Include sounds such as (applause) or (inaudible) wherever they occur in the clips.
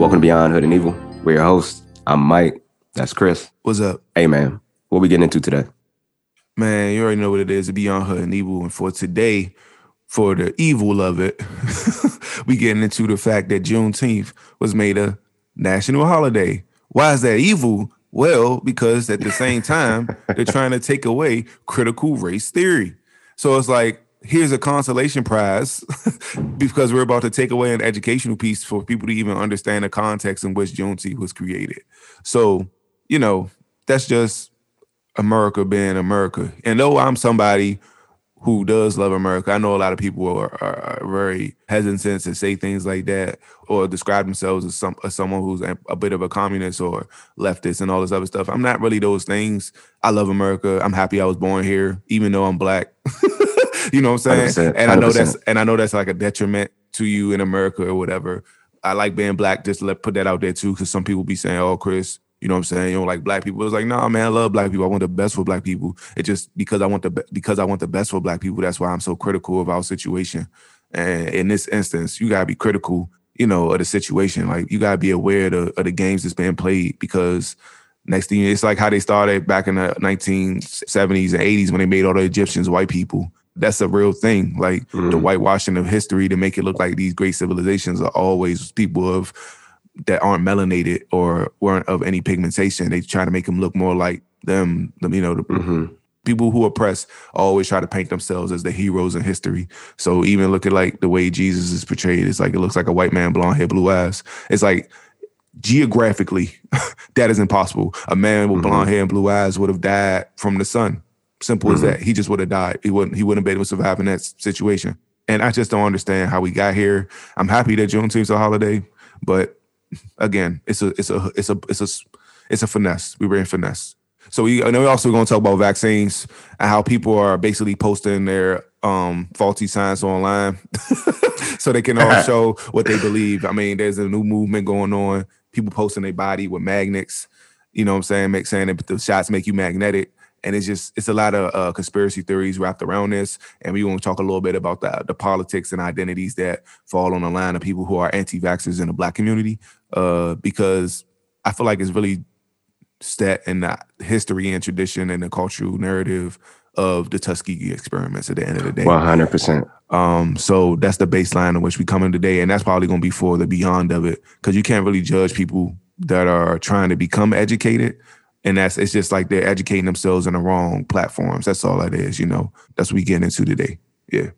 Welcome to Beyond Hood and Evil. We're your hosts. I'm Mike. That's Chris. What's up? Hey man, what we getting into today? Man, you already know what it is to Beyond Hood and Evil. And for today, for the evil of it, (laughs) we getting into the fact that Juneteenth was made a national holiday. Why is that evil? Well, because at the same time, they're trying to take away critical race theory. So it's like, here's a consolation prize (laughs) because we're about to take away an educational piece for people to even understand the context in which Juneteenth was created. So, you know, that's just America being America. And though I'm somebody who does love America, I know a lot of people are, are, are very hesitant to say things like that or describe themselves as some as someone who's a, a bit of a communist or leftist and all this other stuff. I'm not really those things. I love America. I'm happy I was born here, even though I'm black. (laughs) (laughs) you know what I'm saying? 100%, And I know that's and I know that's like a detriment to you in America or whatever. I like being black. Just let put that out there too, because some people be saying, "Oh, Chris, you know what I'm saying? You don't like black people." It's like, nah, man, I love black people. I want the best for black people. It just because I want the because I want the best for black people. That's why I'm so critical of our situation. And in this instance, you gotta be critical, you know, of the situation. Like you gotta be aware of the, of the games that's being played because next thing it's like how they started back in the 1970s and 80s when they made all the Egyptians white people. That's a real thing. Like the Mhm. whitewashing of history to make it look like these great civilizations are always people of that aren't melanated or weren't of any pigmentation. They try to make them look more like them. you know, the hmm people who oppress always try to paint themselves as the heroes in history. So even look at like the way Jesus is portrayed, it's like it looks like a white man, blonde hair, blue eyes. It's like geographically, (laughs) that is impossible. A man with Mhm. blonde hair and blue eyes would have died from the sun. Simple as Mhm. that. He just would have died. He wouldn't. He wouldn't have been able to survive in that situation. And I just don't understand how we got here. I'm happy that Juneteenth's a holiday, but again, it's a it's a it's a it's a it's a finesse. We were in finesse. So we and we're also going to talk about vaccines and how people are basically posting their um faulty science online (laughs) so they can all (laughs) show what they believe. I mean, there's a new movement going on. People posting their body with magnets. You know what I'm saying? Make saying that the shots make you magnetic. And it's just it's a lot of uh, conspiracy theories wrapped around this, and we want to talk a little bit about the the politics and identities that fall on the line of people who are anti-vaxxers in the black community, uh, because I feel like it's really set in the history and tradition and the cultural narrative of the Tuskegee experiments at the end of the day. One hundred percent. Um, so that's the baseline in which we come in today, and that's probably going to be for the beyond of it, because you can't really judge people that are trying to become educated, and that's it's just like they're educating themselves in the wrong platforms. That's all that is, you know. That's what we get into today. Yeah,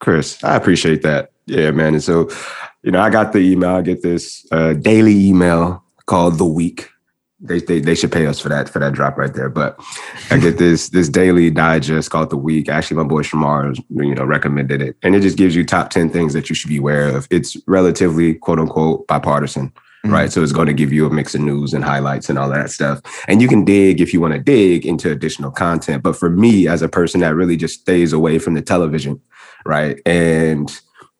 Chris, I appreciate that. Yeah, man. And so, you know, I got the email. I get this uh, daily email called the week. They, they they should pay us for that for that drop right there. But I get this (laughs) this daily digest called the week. Actually, my boy Shamar, you know, recommended it, and it just gives you top ten things that you should be aware of. It's relatively quote unquote bipartisan. Mhm. Right. So it's going to give you a mix of news and highlights and all that stuff. And you can dig if you want to dig into additional content. But for me, as a person that really just stays away from the television, right? And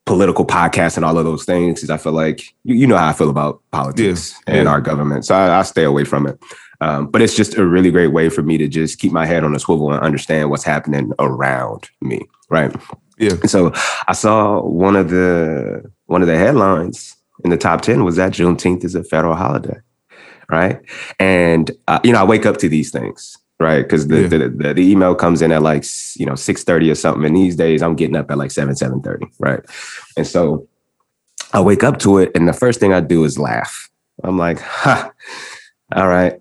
political podcasts and all of those things, because I feel like you, you know how I feel about politics Yeah, and yeah. our government. So I, I stay away from it. Um, but it's just a really great way for me to just keep my head on a swivel and understand what's happening around me. Right. yeah. And so I saw one of the one of the headlines in the top 10 was that Juneteenth is a federal holiday. Right. And uh, you know, I wake up to these things, right? Because the, Yeah. the, the the email comes in at like you know 6:30 or something. And these days I'm getting up at like 7, 7:30. Right. And so I wake up to it, and the first thing I do is laugh. I'm like, ha, all right.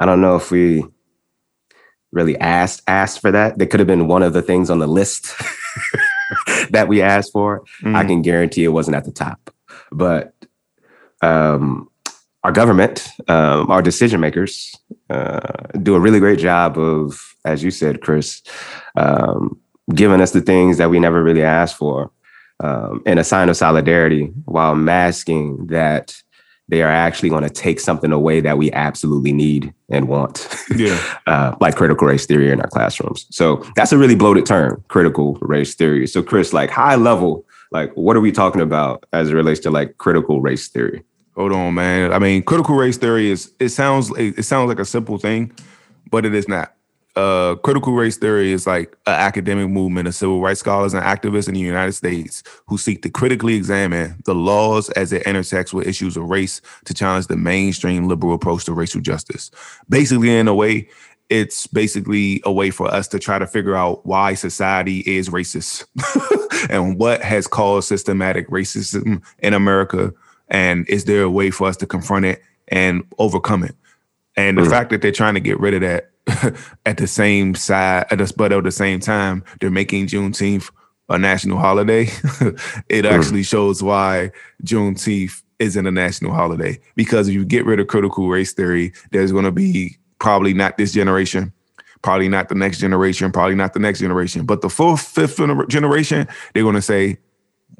I don't know if we really asked asked for that. That could have been one of the things on the list (laughs) that we asked for. I Mhm. can guarantee it wasn't at the top. But um, our government, um, our decision makers, uh, do a really great job of, as you said, Chris, um, giving us the things that we never really asked for um, in a sign of solidarity while masking that they are actually going to take something away that we absolutely need and want, yeah. (laughs) uh, like critical race theory in our classrooms. So that's a really bloated term, critical race theory. So, Chris, like high level, like what are we talking about as it relates to like critical race theory? Hold on, man. I mean, critical race theory is it sounds it sounds like a simple thing, but it is not. Uh, critical race theory is like an academic movement of civil rights scholars and activists in the United States who seek to critically examine the laws as it intersects with issues of race to challenge the mainstream liberal approach to racial justice. Basically, in a way, it's basically a way for us to try to figure out why society is racist (laughs) and what has caused systematic racism in America. And is there a way for us to confront it and overcome it? And the mm. fact that they're trying to get rid of that (laughs) at the same side, at the, but at the same time, they're making Juneteenth a national holiday. (laughs) it mm. actually shows why Juneteenth isn't a national holiday. Because if you get rid of critical race theory, there's going to be probably not this generation, probably not the next generation, probably not the next generation, but the fourth, fifth generation, they're going to say,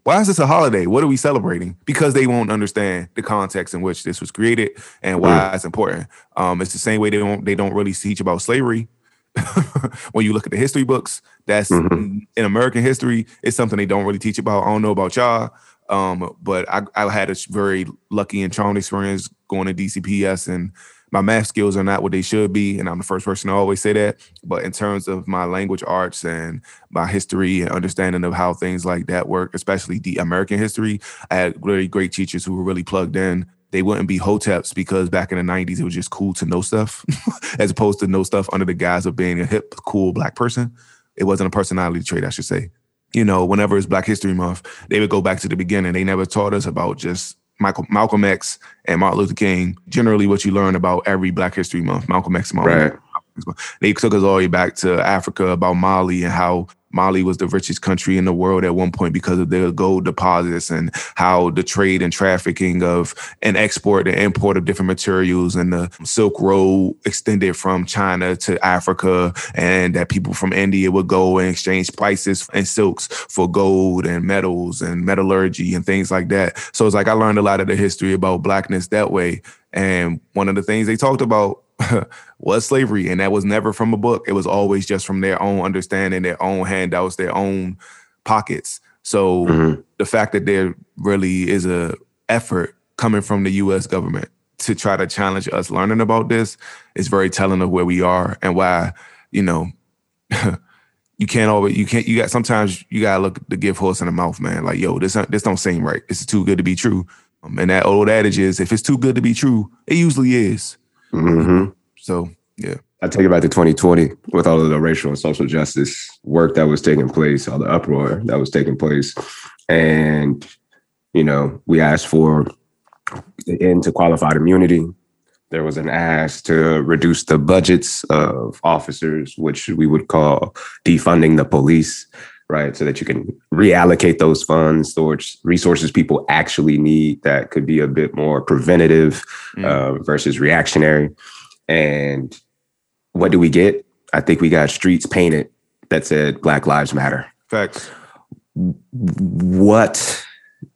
why is this a holiday? What are we celebrating? Because they won't understand the context in which this was created and why mm. it's important. Um, it's the same way they don't they don't really teach about slavery. (laughs) when you look at the history books, that's mm-hmm. in American history, it's something they don't really teach about. I don't know about y'all, um, but I, I had a very lucky and charming experience going to DCPS and my math skills are not what they should be, and I'm the first person to always say that. But in terms of my language arts and my history and understanding of how things like that work, especially the American history, I had really great teachers who were really plugged in. They wouldn't be hoteps because back in the 90s it was just cool to know stuff, (laughs) as opposed to know stuff under the guise of being a hip, cool black person. It wasn't a personality trait, I should say. You know, whenever it's Black History Month, they would go back to the beginning. They never taught us about just Michael, Malcolm X and Martin Luther King, generally what you learn about every Black History Month, Malcolm X, Martin right. They took us all the way back to Africa about Mali and how Mali was the richest country in the world at one point because of their gold deposits and how the trade and trafficking of and export and import of different materials and the Silk Road extended from China to Africa and that people from India would go and exchange spices and silks for gold and metals and metallurgy and things like that. So it's like I learned a lot of the history about blackness that way. And one of the things they talked about (laughs) was slavery, and that was never from a book. It was always just from their own understanding, their own handouts, their own pockets. So mm-hmm. the fact that there really is a effort coming from the U.S. government to try to challenge us learning about this is very telling of where we are and why you know (laughs) you can't always you can't you got sometimes you gotta look the gift horse in the mouth, man. Like yo, this this don't seem right. It's too good to be true. Um, and that old adage is if it's too good to be true, it usually is. Mm-hmm. So yeah. I take it back to 2020 with all of the racial and social justice work that was taking place, all the uproar that was taking place. And, you know, we asked for the end to qualified immunity. There was an ask to reduce the budgets of officers, which we would call defunding the police, right? So that you can reallocate those funds towards resources people actually need that could be a bit more preventative mm. uh, versus reactionary. And what do we get? I think we got streets painted that said Black Lives Matter. Facts. What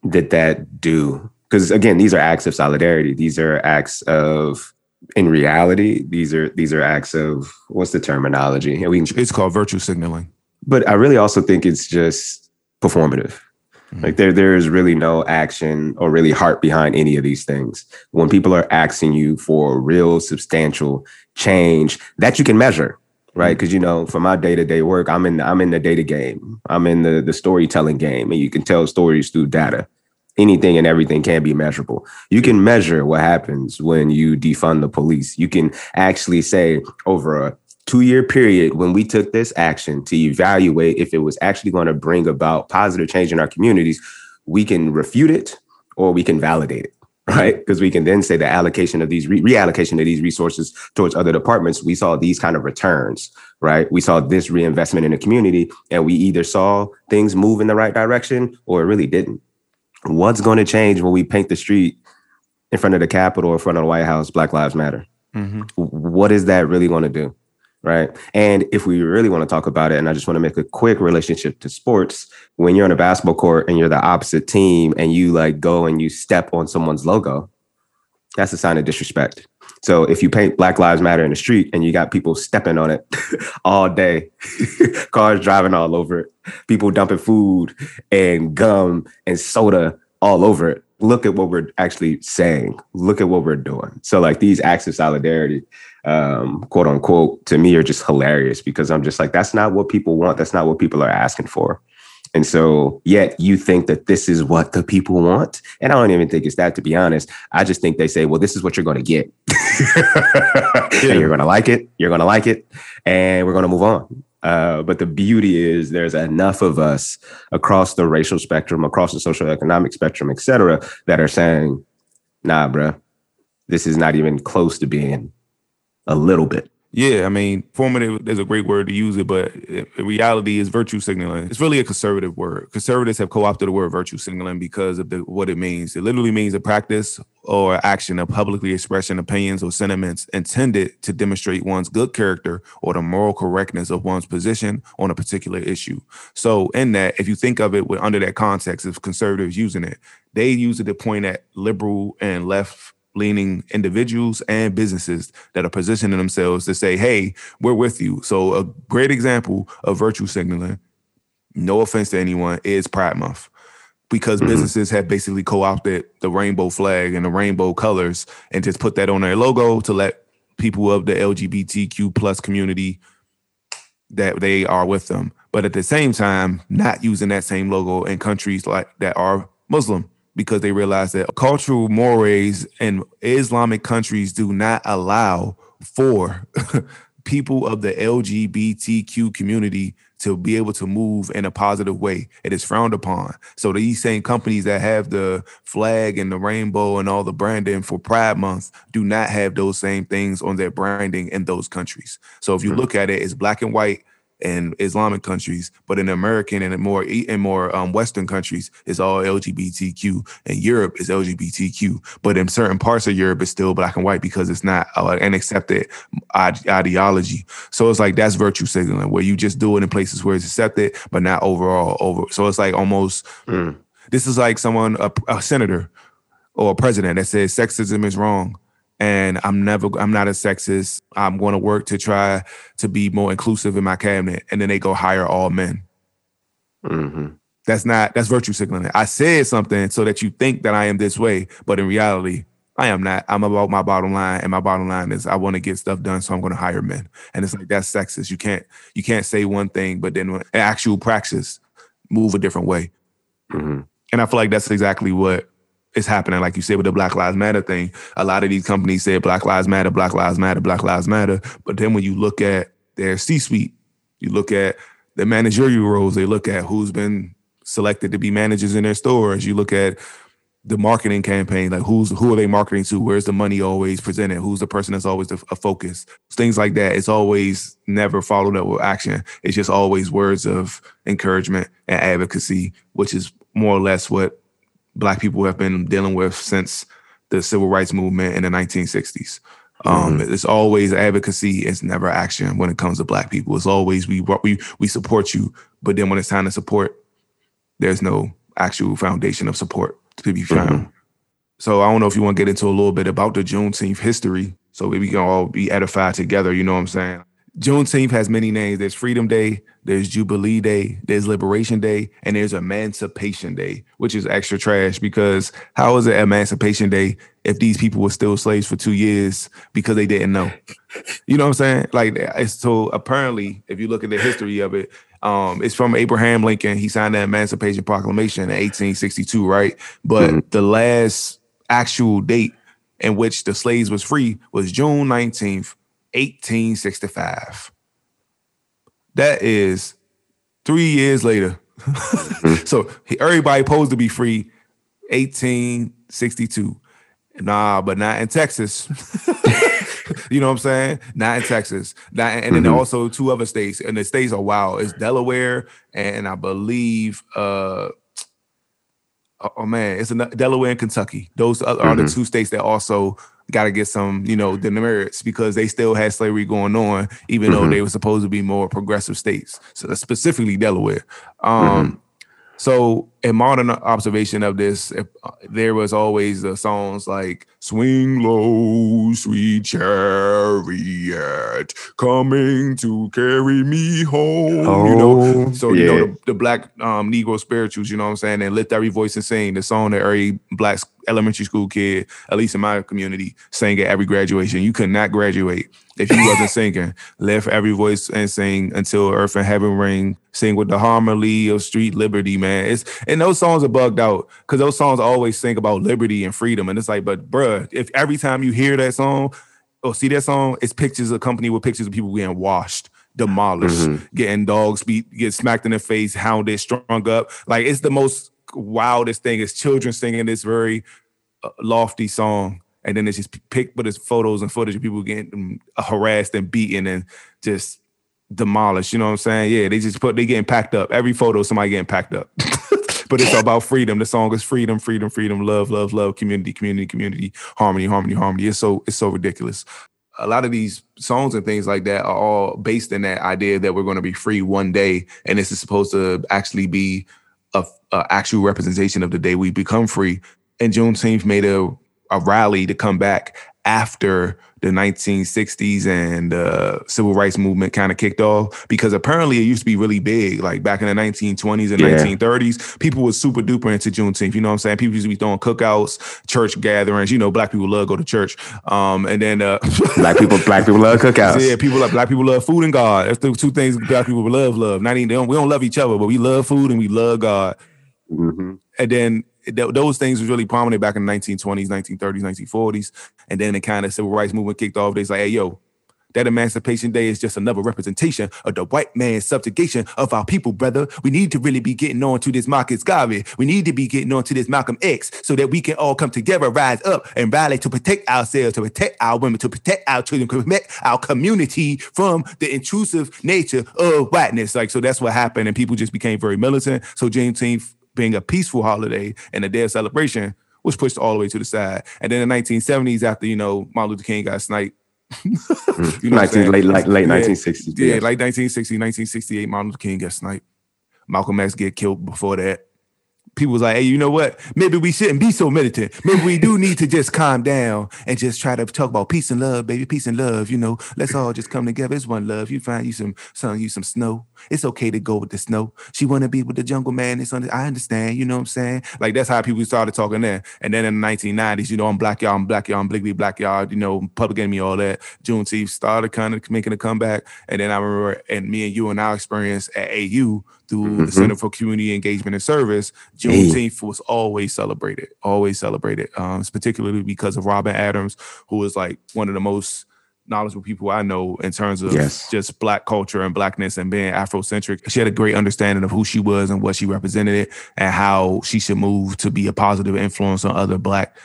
did that do? Because again, these are acts of solidarity. These are acts of in reality, these are these are acts of what's the terminology? We can, it's called virtue signaling. But I really also think it's just performative. Mm-hmm. Like there, there is really no action or really heart behind any of these things. When people are asking you for real substantial change that you can measure, right? Because mm-hmm. you know, for my day to day work, I'm in, the, I'm in the data game. I'm in the the storytelling game, and you can tell stories through data. Anything and everything can be measurable. You can measure what happens when you defund the police. You can actually say over a two year period when we took this action to evaluate if it was actually going to bring about positive change in our communities, we can refute it or we can validate it. (laughs) Right. Because we can then say the allocation of these re- reallocation of these resources towards other departments, we saw these kind of returns. Right. We saw this reinvestment in the community and we either saw things move in the right direction or it really didn't. What's going to change when we paint the street in front of the Capitol or in front of the White House, Black Lives Matter? Mm-hmm. What is that really going to do? Right? And if we really want to talk about it, and I just want to make a quick relationship to sports, when you're on a basketball court and you're the opposite team and you like go and you step on someone's logo, that's a sign of disrespect. So if you paint Black Lives Matter in the street and you got people stepping on it (laughs) all day, (laughs) cars driving all over it, people dumping food and gum and soda all over it, look at what we're actually saying. Look at what we're doing. So like these acts of solidarity, um, quote unquote, to me are just hilarious because I'm just like, that's not what people want. That's not what people are asking for. And so, yet you think that this is what the people want. And I don't even think it's that, to be honest. I just think they say, well, this is what you're going to get. (laughs) yeah. You're going to like it. You're going to like it. And we're going to move on. Uh, but the beauty is there's enough of us across the racial spectrum, across the social economic spectrum, et cetera, that are saying, nah, bruh, this is not even close to being a little bit. Yeah, I mean, formative is a great word to use it, but reality is virtue signaling. It's really a conservative word. Conservatives have co-opted the word virtue signaling because of the, what it means. It literally means a practice or action of publicly expressing opinions or sentiments intended to demonstrate one's good character or the moral correctness of one's position on a particular issue. So, in that, if you think of it with, under that context of conservatives using it, they use it to point at liberal and left leaning individuals and businesses that are positioning themselves to say, hey, we're with you. So, a great example of virtue signaling, no offense to anyone, is Pride Month because mm-hmm. businesses have basically co-opted the rainbow flag and the rainbow colors and just put that on their logo to let people of the LGBTQ plus community that they are with them. But at the same time, not using that same logo in countries like that are Muslim because they realize that cultural mores in Islamic countries do not allow for (laughs) people of the LGBTQ community to be able to move in a positive way. It is frowned upon. So these same companies that have the flag and the rainbow and all the branding for Pride Month do not have those same things on their branding in those countries. So if you hmm. look at it, it's black and white in Islamic countries, but in American and in more in more um, Western countries, it's all LGBTQ. And Europe is LGBTQ, but in certain parts of Europe, it's still black and white because it's not uh, an accepted ideology. So it's like that's virtue signaling, where you just do it in places where it's accepted, but not overall over. So it's like almost mm. this is like someone a, a senator or a president that says sexism is wrong and I'm never I'm not a sexist. I'm going to work to try to be more inclusive in my cabinet, and then they go hire all men. Mm-hmm. That's not that's virtue signaling. I said something so that you think that I am this way, but in reality, I am not. I'm about my bottom line, and my bottom line is I want to get stuff done, so I'm going to hire men. And it's like that's sexist. You can't you can't say one thing, but then actual practice move a different way. Mm-hmm. And I feel like that's exactly what it's happening, like you said, with the Black Lives Matter thing. A lot of these companies say Black Lives Matter, Black Lives Matter, Black Lives Matter. But then when you look at their C suite, you look at the managerial roles, they look at who's been selected to be managers in their stores. You look at the marketing campaign, like who's who are they marketing to? Where's the money always presented? Who's the person that's always a focus? Things like that. It's always never followed up with action. It's just always words of encouragement and advocacy, which is more or less what black people have been dealing with since the civil rights movement in the 1960s. Um, mm-hmm. It's always advocacy. It's never action when it comes to black people. It's always we we we support you, but then when it's time to support, there's no actual foundation of support to be found. Mm-hmm. So I don't know if you want to get into a little bit about the Juneteenth history, so we can all be edified together. You know what I'm saying? Juneteenth has many names. There's Freedom Day, there's Jubilee Day, there's Liberation Day, and there's Emancipation Day, which is extra trash because how is it Emancipation Day if these people were still slaves for two years because they didn't know? You know what I'm saying? Like, so apparently, if you look at the history of it, um, it's from Abraham Lincoln. He signed the Emancipation Proclamation in 1862, right? But mm-hmm. the last actual date in which the slaves was free was June 19th, 1865. That is three years later. (laughs) so everybody supposed to be free 1862. Nah, but not in Texas. (laughs) you know what I'm saying? Not in Texas. Not, and then mm-hmm. also two other states. And the states are wild. It's Delaware and I believe uh oh, oh man, it's Delaware and Kentucky. Those are, mm-hmm. the two states that also got to get some, you know, the merits because they still had slavery going on, even mm-hmm. though they were supposed to be more progressive states. So specifically Delaware. Um, mm-hmm. So, a modern observation of this, if, uh, there was always the songs like "Swing Low, sweet chariot coming to carry me home. Oh, you know, oh, so yeah. you know the, the black um, Negro spirituals. You know what I'm saying? And lift every voice and sing the song that every black elementary school kid, at least in my community, sang at every graduation. You could not graduate if you wasn't (laughs) singing. Lift every voice and sing until earth and heaven ring. Sing with the harmony of street liberty, man. It's and those songs are bugged out because those songs always sing about liberty and freedom. And it's like, but bruh, if every time you hear that song or see that song, it's pictures accompanied with pictures of people getting washed demolished, mm-hmm. getting dogs beat, get smacked in the face, hounded, strung up. Like it's the most wildest thing is children singing this very uh, lofty song, and then it's just picked, but it's photos and footage of people getting harassed and beaten and just demolished. You know what I'm saying? Yeah, they just put they getting packed up. Every photo, somebody getting packed up. (laughs) but it's about freedom. The song is freedom, freedom, freedom, love, love, love, community, community, community, harmony, harmony, harmony. It's so it's so ridiculous. A lot of these songs and things like that are all based in that idea that we're going to be free one day, and this is supposed to actually be a, a, actual representation of the day we become free. And Juneteenth made a, a rally to come back after the 1960s and uh, civil rights movement kind of kicked off because apparently it used to be really big. Like back in the 1920s and yeah. 1930s, people were super duper into Juneteenth. You know what I'm saying? People used to be throwing cookouts, church gatherings. You know, black people love go to church. Um, and then uh, (laughs) black people, black people love cookouts. Yeah, people like black people love food and God. That's the two things black people love. Love. Not even don't, we don't love each other, but we love food and we love God. Mm-hmm. And then th- those things was really prominent back in the 1920s, 1930s, 1940s. And then the kind of civil rights movement kicked off. They like, hey, yo, that Emancipation Day is just another representation of the white man's subjugation of our people, brother. We need to really be getting on to this Marcus Garvey. We need to be getting on to this Malcolm X so that we can all come together, rise up, and rally to protect ourselves, to protect our women, to protect our children, to protect our community from the intrusive nature of whiteness. Like, so that's what happened. And people just became very militant. So Juneteenth being a peaceful holiday and a day of celebration was pushed all the way to the side. And then in the 1970s, after you know Martin Luther King got sniped, mm. (laughs) you know 19, late like late yeah, 1960s. Yeah, yeah, like 1960, 1968, Martin Luther King got sniped. Malcolm X get killed before that people was like, hey, you know what? Maybe we shouldn't be so militant. Maybe we do need to just calm down and just try to talk about peace and love, baby. Peace and love. You know, let's all just come together. It's one love. You find you some son, you some snow. It's okay to go with the snow. She wanna be with the jungle man. It's under, I understand. You know what I'm saying? Like that's how people started talking there. And then in the 1990s, you know, I'm black y'all, I'm black y'all, I'm bliggly black y'all. You know, Public Enemy, all that. Juneteenth started kind of making a comeback. And then I remember, and me and you and our experience at AU through mm-hmm. the Center for Community Engagement and Service, Juneteenth was always celebrated, always celebrated, um, particularly because of Robin Adams, who was like one of the most knowledgeable people I know in terms of yes. just black culture and blackness and being Afrocentric. She had a great understanding of who she was and what she represented and how she should move to be a positive influence on other black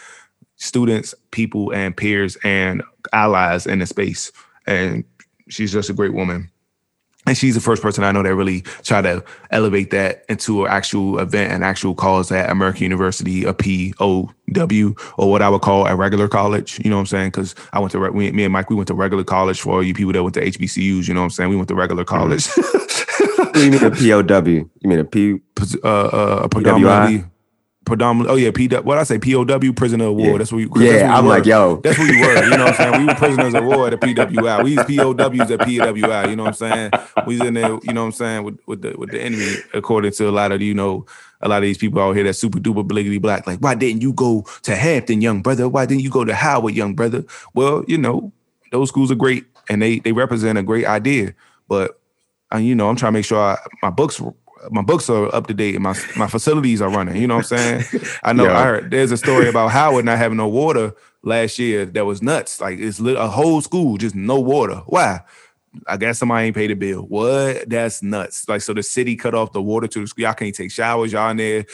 students, people, and peers and allies in the space. And she's just a great woman. And she's the first person I know that really tried to elevate that into an actual event, an actual cause at American University, a POW, or what I would call a regular college. You know what I'm saying? Because I went to, we, me and Mike, we went to regular college for you people that went to HBCUs. You know what I'm saying? We went to regular mm-hmm. college. Mm-hmm. you mean a POW? You mean a P? Uh, uh, predominantly predominantly. Oh yeah, P. What I say, POW, prisoner of war. Yeah. That's what you. Yeah, I'm like, yo, that's what you were. You know what I'm saying? We were (laughs) prisoners of war at the PWI. We was POWs at PWI. You know what I'm saying? We was in there. You know what I'm saying with with the with the enemy, according to a lot of you know. A lot of these people out here that super duper bliggity black, like, why didn't you go to Hampton, young brother? Why didn't you go to Howard, young brother? Well, you know, those schools are great and they they represent a great idea. But uh, you know, I'm trying to make sure I, my books my books are up to date and my my facilities are running. You know what I'm saying? I know yeah. I heard there's a story about Howard not having no water last year that was nuts. Like it's a whole school just no water. Why? I guess somebody ain't paid the bill. What? That's nuts. Like so the city cut off the water to the school. Y'all can't take showers. Y'all in there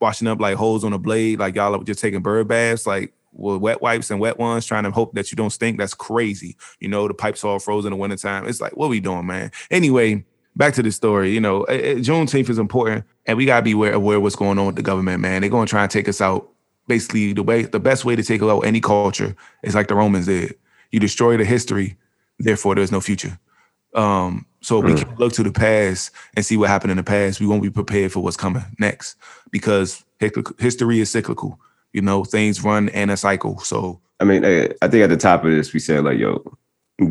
washing up like holes on a blade. Like y'all are just taking bird baths. Like with wet wipes and wet ones, trying to hope that you don't stink. That's crazy. You know, the pipes all frozen in the wintertime. It's like, what we doing, man? Anyway, back to the story, you know, Juneteenth is important, and we gotta be aware, aware of what's going on with the government, man. They're gonna try and take us out. Basically, the way the best way to take out any culture is like the Romans did. You destroy the history, therefore there's no future. Um, so mm. we can look to the past and see what happened in the past. We won't be prepared for what's coming next because history is cyclical. You know, things run in a cycle. So I mean, I, I think at the top of this, we said like, "Yo,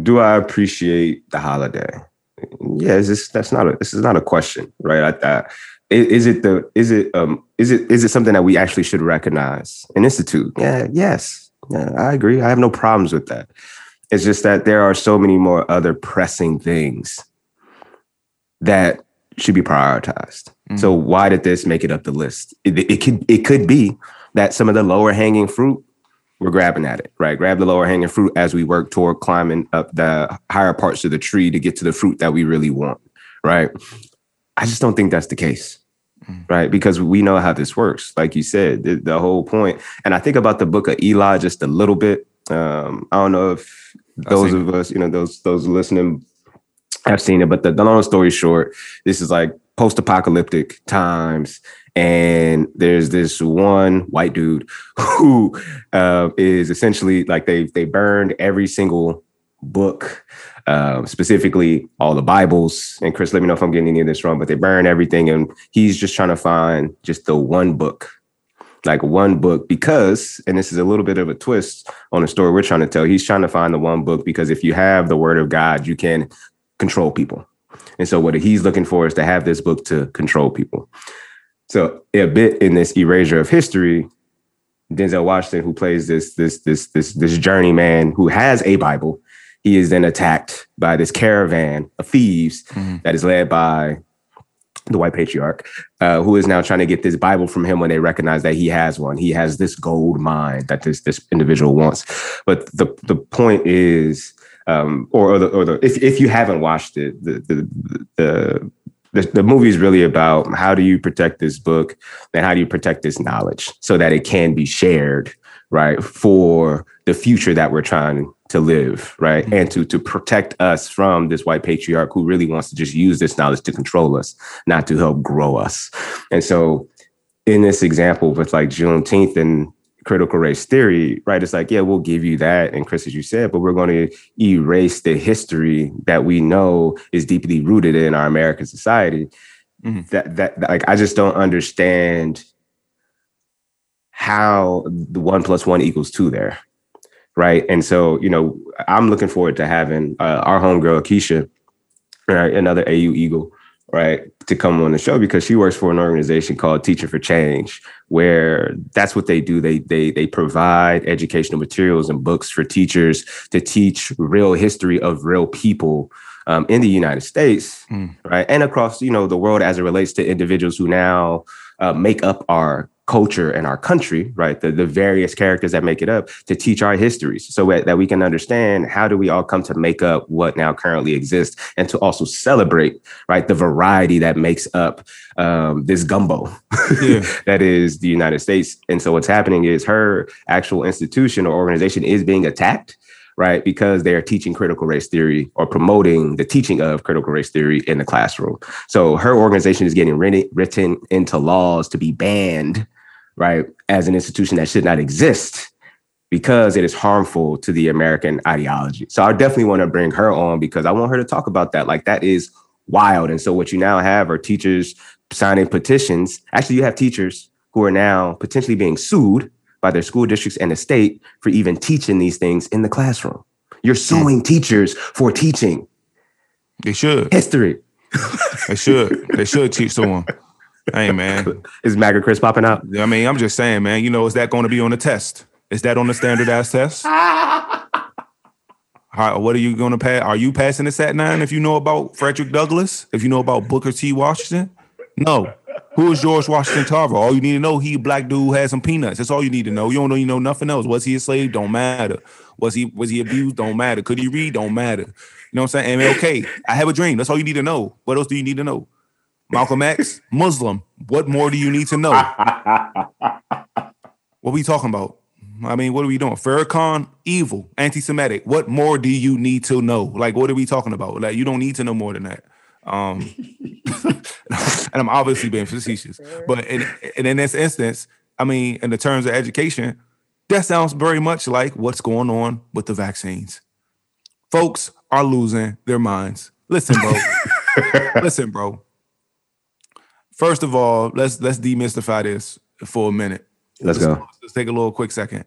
do I appreciate the holiday?" Yeah, is this that's not a this is not a question, right? I, I, is it the is it um is it is it something that we actually should recognize and institute? Yeah, yes, yeah, I agree. I have no problems with that. It's just that there are so many more other pressing things that should be prioritized. Mm-hmm. So why did this make it up the list? It, it could it could be that some of the lower hanging fruit we're grabbing at it, right? Grab the lower hanging fruit as we work toward climbing up the higher parts of the tree to get to the fruit that we really want, right? I just don't think that's the case, mm. right? Because we know how this works. Like you said, the, the, whole. And I think about the book of Eli just a little bit. Um, I don't know if those of us, you know, those those listening have seen it, but the, the long story short, this is like post-apocalyptic times and there's this one white dude (laughs) who uh, is essentially like they they burned every single book uh, specifically all the bibles and chris let me know if i'm getting any of this wrong but they burn everything and he's just trying to find just the one book like one book because and this is a little bit of a twist on the story we're trying to tell he's trying to find the one book because if you have the word of god you can control people and so what he's looking for is to have this book to control people so a bit in this erasure of history, Denzel Washington, who plays this this this this this journeyman who has a Bible, he is then attacked by this caravan of thieves mm-hmm. that is led by the white patriarch, uh, who is now trying to get this Bible from him when they recognize that he has one. He has this gold mine that this this individual wants. But the the point is, um, or, or the or the if if you haven't watched it, the the the the, the movie is really about how do you protect this book and how do you protect this knowledge so that it can be shared right for the future that we're trying to live right mm-hmm. and to to protect us from this white patriarch who really wants to just use this knowledge to control us not to help grow us and so in this example with like juneteenth and critical race theory, right? It's like, yeah, we'll give you that. And Chris, as you said, but we're going to erase the history that we know is deeply rooted in our American society. Mm-hmm. That, that, that, like, I just don't understand how the one plus one equals two there. Right. And so, you know, I'm looking forward to having uh, our homegirl, Keisha, right, another AU Eagle, right, to come on the show because she works for an organization called Teaching for Change, where that's what they do. They they they provide educational materials and books for teachers to teach real history of real people um, in the United States, mm. right, and across you know the world as it relates to individuals who now uh, make up our culture and our country, right? The, the various characters that make it up to teach our histories so that we can understand how do we all come to make up what now currently exists and to also celebrate, right? The variety that makes up um, this gumbo yeah. (laughs) that is the United States. And so what's happening is her actual institution or organization is being attacked right? Because they're teaching critical race theory or promoting the teaching of critical race theory in the classroom. So her organization is getting written, written into laws to be banned, right, as an institution that should not exist because it is harmful to the American ideology. So I definitely want to bring her on because I want her to talk about that. Like that is wild. And so what you now have are teachers signing petitions. Actually, you have teachers who are now potentially being sued by their school districts and the state for even teaching these things in the classroom. You're hmm. suing teachers for teaching. They should. History. they should. They should teach someone. (laughs) Hey man. (laughs) Is MAGA Chris popping out? I mean, I'm just saying, man, you know, is that going to be on the test? Is that on the standardized test? (laughs) How, what are you going to pass? Are you passing the SAT nine if you know about Frederick Douglass? If you know about Booker T. Washington? No. Who is George Washington Carver? All you need to know, he a black dude had some peanuts. That's all you need to know. You don't know, you know nothing else. Was he a slave? Don't matter. Was he was he abused? Don't matter. Could he read? Don't matter. You know what I'm saying? MLK. I have a dream. That's all you need to know. What else do you need to know? Malcolm X, Muslim. What more do you need to know? (laughs) what are we talking about? I mean, what are we doing? Farrakhan, evil, anti-Semitic. What more do you need to know? Like, what are we talking about? Like, you don't need to know more than that. Um, (laughs) and I'm obviously being facetious, but in, and in this instance, I mean, in the terms of education, that sounds very much like what's going on with the vaccines. Folks are losing their minds. Listen, bro. (laughs) Listen, bro. First of all, let's let's demystify this for a minute. Let's, let's go. Let's take a little quick second.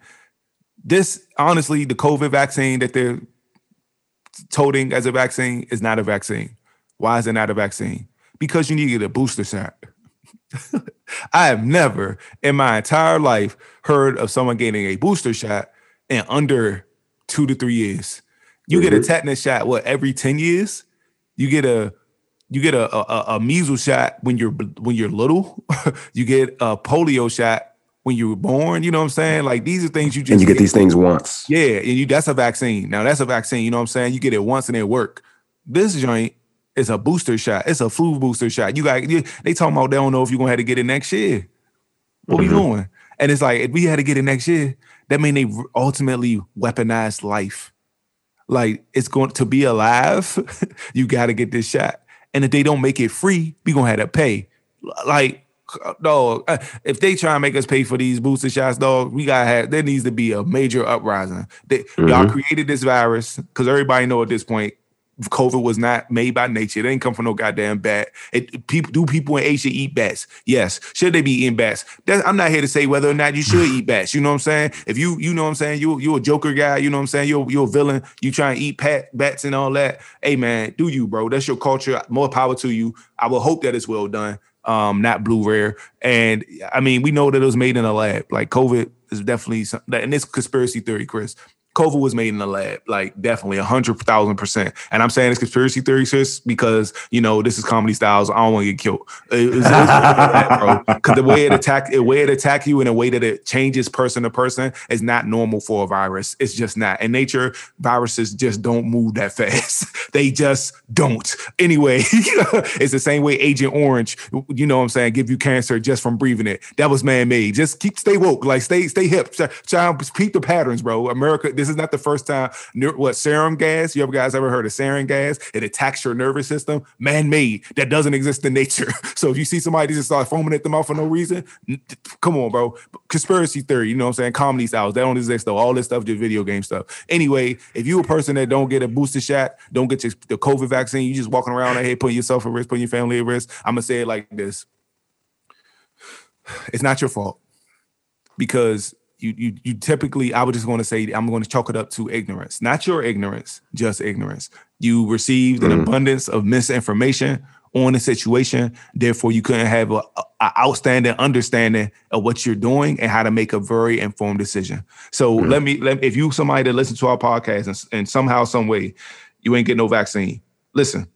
this honestly, the COVID vaccine that they're toting as a vaccine is not a vaccine. Why is it not a vaccine? Because you need to get a booster shot. (laughs) I have never in my entire life heard of someone getting a booster shot in under two to three years. You mm-hmm. get a mm-hmm. tetanus shot, what, every 10 years? You get a you get a, a, a measles shot when you're when you're little. (laughs) you get a polio shot when you were born. You know what I'm saying? Like these are things you just and you get, get these things once. Yeah, and you that's a vaccine. Now that's a vaccine. You know what I'm saying? You get it once and it work. This joint is a booster shot. It's a flu booster shot. You got you, they talking about they don't know if you're gonna have to get it next year. What mm-hmm. we doing? And it's like if we had to get it next year, that mean they ultimately weaponized life. Like it's going to be alive, (laughs) you got to get this shot. And if they don't make it free, we gonna have to pay. Like dog, uh, if they try and make us pay for these booster shots, dog, we gotta have there needs to be a major uprising. They, mm-hmm. Y'all created this virus because everybody know at this point COVID was not made by nature. It ain't come from no goddamn bat. It, people do people in Asia eat bats? Yes. Should they be eating bats? I'm not here to say whether or not you should eat bats. You know what I'm saying? If you you know what I'm saying, you you a Joker guy. You know what I'm saying? You're you're a villain. You try and eat pat, bats and all that. Hey man, do you, bro? That's your culture. More power to you. I will hope that it's well done. Um, not blue rare. And I mean, we know that it was made in a lab. Like COVID is definitely something, that and it's conspiracy theory, Chris. COVID was made in the lab, like definitely a hundred thousand percent. And I'm saying it's conspiracy theory, sis, because you know this is comedy styles. I don't want to get killed. Because the way it attack, the way it attack you in a way that it changes person to person is not normal for a virus. It's just not. In nature, viruses just don't move that fast. (laughs) they just don't. Anyway, (laughs) it's the same way Agent Orange, you know what I'm saying, give you cancer just from breathing it. That was man made. Just keep stay woke, like stay stay hip. Try, to peep the patterns, bro. America. This this is not the first time. What sarin gas? You ever guys ever heard of sarin gas? It attacks your nervous system. Man made. That doesn't exist in nature. (laughs) So if you see somebody just start foaming at the mouth for no reason, come on, bro. Conspiracy theory. You know what I'm saying? Comedy styles. They don't exist though. All this stuff, just video game stuff. Anyway, if you a person that don't get a booster shot, don't get your, the COVID vaccine, you just walking around hey, putting yourself at risk, putting your family at risk. I'm gonna say it like this. It's not your fault because you you you typically I was just going to say I'm going to chalk it up to ignorance, not your ignorance, just ignorance. You received an mm-hmm. abundance of misinformation on the situation, therefore you couldn't have a, a, outstanding understanding of what you're doing and how to make a very informed decision. So mm-hmm. let me let if you somebody that listens to our podcast and, and somehow some way you ain't get no vaccine, listen.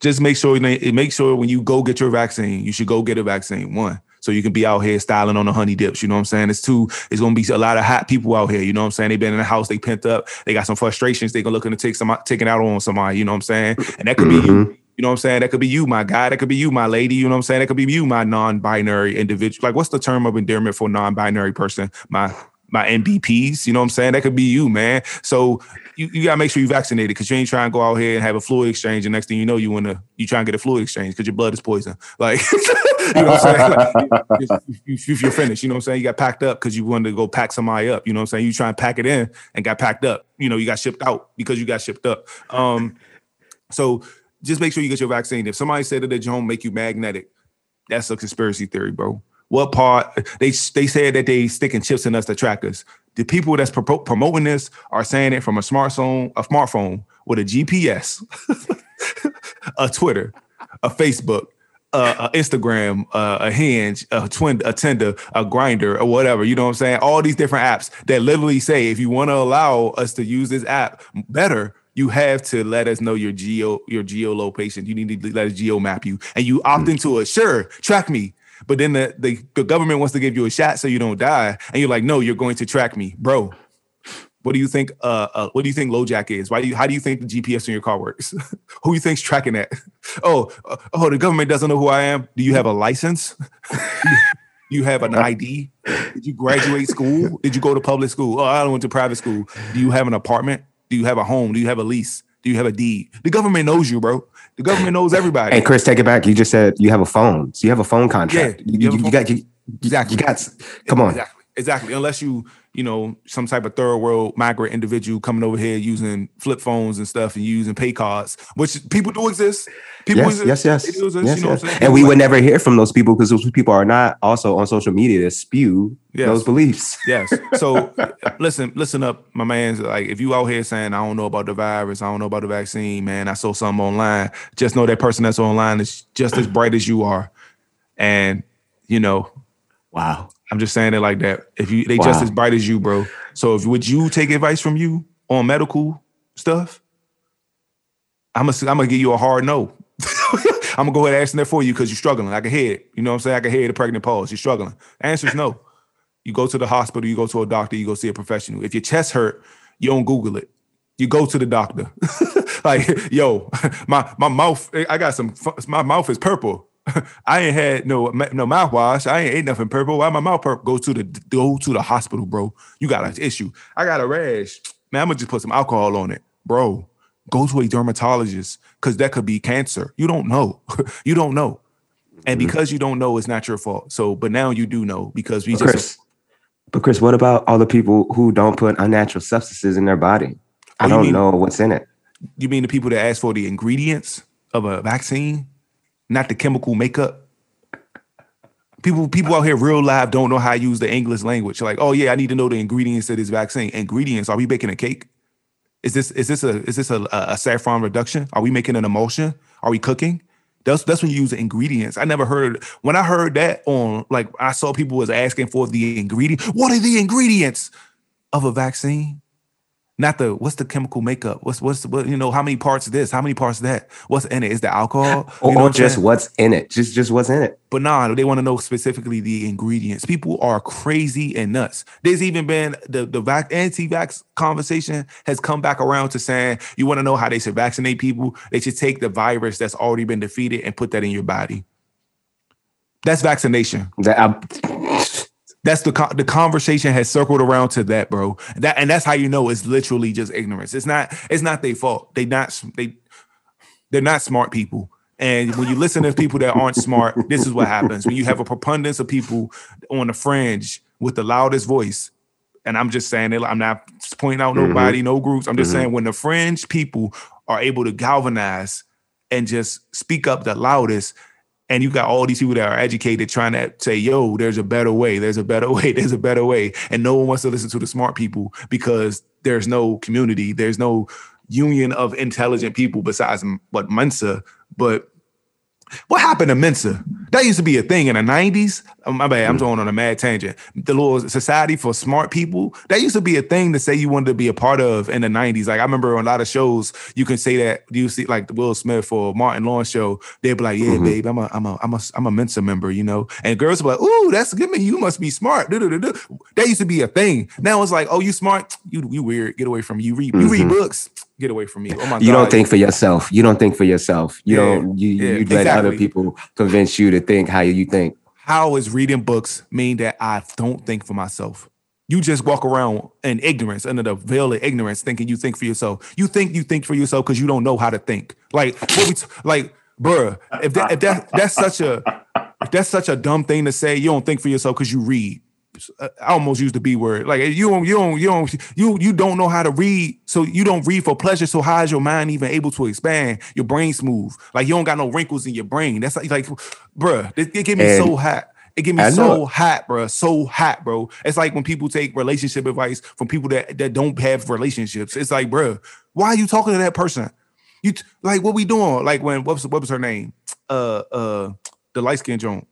Just make sure make sure when you go get your vaccine, you should go get a vaccine. One so you can be out here styling on the honey dips. You know what I'm saying? It's too, it's gonna be a lot of hot people out here. You know what I'm saying? They've been in the house, they pent up, they got some frustrations, they can looking to take some taking out on somebody, you know what I'm saying? And that could be mm-hmm. you. You know what I'm saying? That could be you, my guy. That could be you, my lady. You know what I'm saying? That could be you, my non-binary individual. Like, what's the term of endearment for non-binary person? My my MBPs. You know what I'm saying? That could be you, man. So you, you gotta make sure you're vaccinated because you ain't trying to go out here and have a fluid exchange. And next thing you know, you wanna you try and get a fluid exchange because your blood is poison. Like (laughs) (laughs) you know what I'm saying? Like, (laughs) you, you, you're finished. You know what I'm saying? You got packed up because you wanted to go pack somebody up. You know what I'm saying? You try and pack it in and got packed up. You know, you got shipped out because you got shipped up. Um, so just make sure you get your vaccine. If somebody said that your home make you magnetic, that's a conspiracy theory, bro. What part they they said that they sticking chips in us to track us. The people that's pro- promoting this are saying it from a smartphone, a smartphone with a GPS, (laughs) a Twitter, a Facebook, uh, a Instagram, uh, a Hinge, a Twin, a Tinder, a Grindr, or whatever. You know what I'm saying? All these different apps that literally say if you want to allow us to use this app better, you have to let us know your geo your geolocation. You need to let us geo map you, and you opt hmm. into it. Sure, track me. But then the, the, the government wants to give you a shot so you don't die, and you're like, no, you're going to track me, bro. What do you think? Uh, uh what do you think LoJack is? Why do you? How do you think the GPS in your car works? (laughs) who you think's tracking that? (laughs) oh, uh, oh, the government doesn't know who I am. Do you have a license? Do (laughs) you have an ID? Did you graduate school? Did you go to public school? Oh, I went to private school. Do you have an apartment? Do you have a home? Do you have a lease? Do you have a deed? The government knows you, bro. The government knows everybody. And Chris, take it back. You just said you have a phone. So you have a phone contract. Yeah, you, you, you, you got you, exactly. You got come on. Exactly. Exactly. Unless you you know, some type of third world migrant individual coming over here using flip phones and stuff and using pay cards, which people do exist. People yes, exist. yes, yes, exist, yes, you know yes. what I'm? And we People would never hear from those people because those people are not also on social media to spew Yes. those beliefs. Yes. So (laughs) listen, listen up, my man's like if you out here saying I don't know about the virus, I don't know about the vaccine, man, I saw something online. Just know that person that's online is just as bright as you are. And you know, Wow. I'm just saying it like that. If you they just as bright as you, bro. So if would you take advice from you on medical stuff? I'm gonna I'm gonna give you a hard no. (laughs) I'm gonna go ahead and answer that for you because you're struggling. I can hear it. You know what I'm saying? I can hear the pregnant pause. You're struggling. The answer is no. You go to the hospital, you go to a doctor, you go see a professional. If your chest hurt, you don't Google it. You go to the doctor. (laughs) like, yo, (laughs) my my mouth, I got some. My mouth is purple. (laughs) I ain't had no no mouthwash. I ain't ate nothing purple. Why my mouth purple? Go to the go to the hospital, bro. You got an issue. I got a rash. Man, I'm gonna just put some alcohol on it, bro. Go to a dermatologist because that could be cancer. You don't know. (laughs) you don't know. And mm-hmm. because you don't know, it's not your fault. So, but now you do know because we But just Chris, but Chris, what about all the people who don't put unnatural substances in their body? Oh, I don't mean- know what's in it. You mean the people that ask for the ingredients of a vaccine, not the chemical makeup? People, people out here real live don't know how to use the English language. Like, oh yeah, I need to know the ingredients of this vaccine. Ingredients? Are we baking a cake? Is this is this a is this a, a, saffron reduction? Are we making an emulsion? Are we cooking? That's that's when you use the ingredients. I never heard when I heard that on like I saw people was asking for the ingredient. What are the ingredients of a vaccine? Not the what's the chemical makeup? What's what's what you know? How many parts of this? How many parts of that? What's in it? Is the alcohol? (laughs) Or, You know or just saying? what's in it. Just just what's in it. But nah, they want to know specifically the ingredients. People are crazy and nuts. There's even been the the vac- anti-vax conversation has come back around to saying you want to know how they should vaccinate people. They should take the virus that's already been defeated and put that in your body. That's vaccination. That I, That's the the conversation has circled around to that, bro. That and that's how you know it's literally just ignorance. It's not it's not their fault. They not they they're not smart people. And when you listen to people that aren't smart, this is what happens. When you have a preponderance of people on the fringe with the loudest voice, and I'm just saying it, I'm not pointing out nobody, no groups. I'm just Mhm. saying when the fringe people are able to galvanize and just speak up the loudest, and you got all these people that are educated trying to say, yo, there's a better way, there's a better (laughs) way, there's a better way. And no one wants to listen to the smart people because there's no community, there's no union of intelligent people besides what Mensa. But what happened to Mensa? That used to be a thing in the 90s. Oh, my bad, I'm going on a mad tangent. The little society for smart people, that used to be a thing to say you wanted to be a part of in the 90s. Like I remember on a lot of shows, you can say that you see like the Will Smith or Martin Lawrence show, they'd be like, Yeah, Mhm. babe, I'm a I'm a I'm a I'm a Mensa member, you know. And girls would be like, Ooh, that's good man, you must be smart. That used to be a thing. Now it's like, oh, you smart, you you weird, get away from me. You read you read books, get away from me. Oh my god. you don't think for yourself. You don't think for yourself. You Yeah, don't. You yeah, you let other people convince you to think how you think. How is reading books mean that I don't think for myself? You just walk around in ignorance, under the veil of ignorance, thinking you think for yourself. You think you think for yourself because you don't know how to think. Like what we t- like, bruh. If that if that that's such a if that's such a dumb thing to say, you don't think for yourself because you read. I almost used the B word. Like you don't, you don't, you don't, you you don't know how to read, so you don't read for pleasure. So how is your mind even able to expand? Your brain smooth, like you don't got no wrinkles in your brain. That's like, like bruh, it, it get me And- so hot. It get me so hot, bruh, so hot, bro. It's like when people take relationship advice from people that that don't have relationships. It's like, bruh, why are you talking to that person? You t- like what we doing? Like when what was what was her name? Uh uh the light skin joint.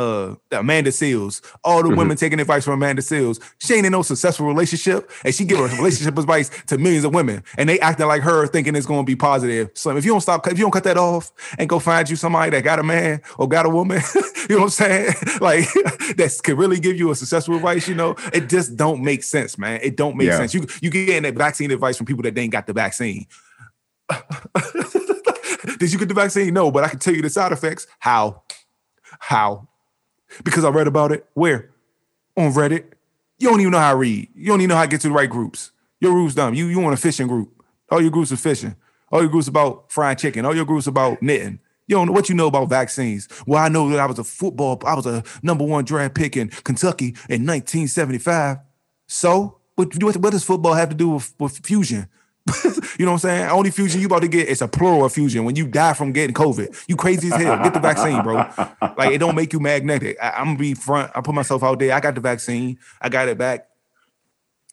Uh Amanda Seales. All the Mhm. women taking advice from Amanda Seales. She ain't in no successful relationship, and she give her (laughs) relationship advice to millions of women, and they acting like her, thinking it's gonna be positive. So if you don't stop, if you don't cut that off and go find you somebody that got a man or got a woman, (laughs) you know what I'm saying? (laughs) Like that could really give you a successful advice, you know, it just don't make sense, man. It don't make Yeah. sense. You you getting that vaccine advice from people that ain't got the vaccine. Did you get the vaccine? No, but I can tell you the side effects. How? How? Because I read about it. Where? On Reddit. You don't even know how to read. You don't even know how to get to the right groups. Your group's dumb. You you want a fishing group. All your groups are fishing. All your groups about frying chicken. All your groups about knitting. You don't know what you know about vaccines. Well, I know that I was a football, I was a number one draft pick in Kentucky in 1975. So, what, what does football have to do with, with fusion? (laughs) you know what I'm saying? Only fusion you about to get is a plural fusion when you die from getting COVID. You crazy as hell. Get the vaccine, bro. Like it don't make you magnetic. I, am gonna be front. I put myself out there. I got the vaccine. I got it back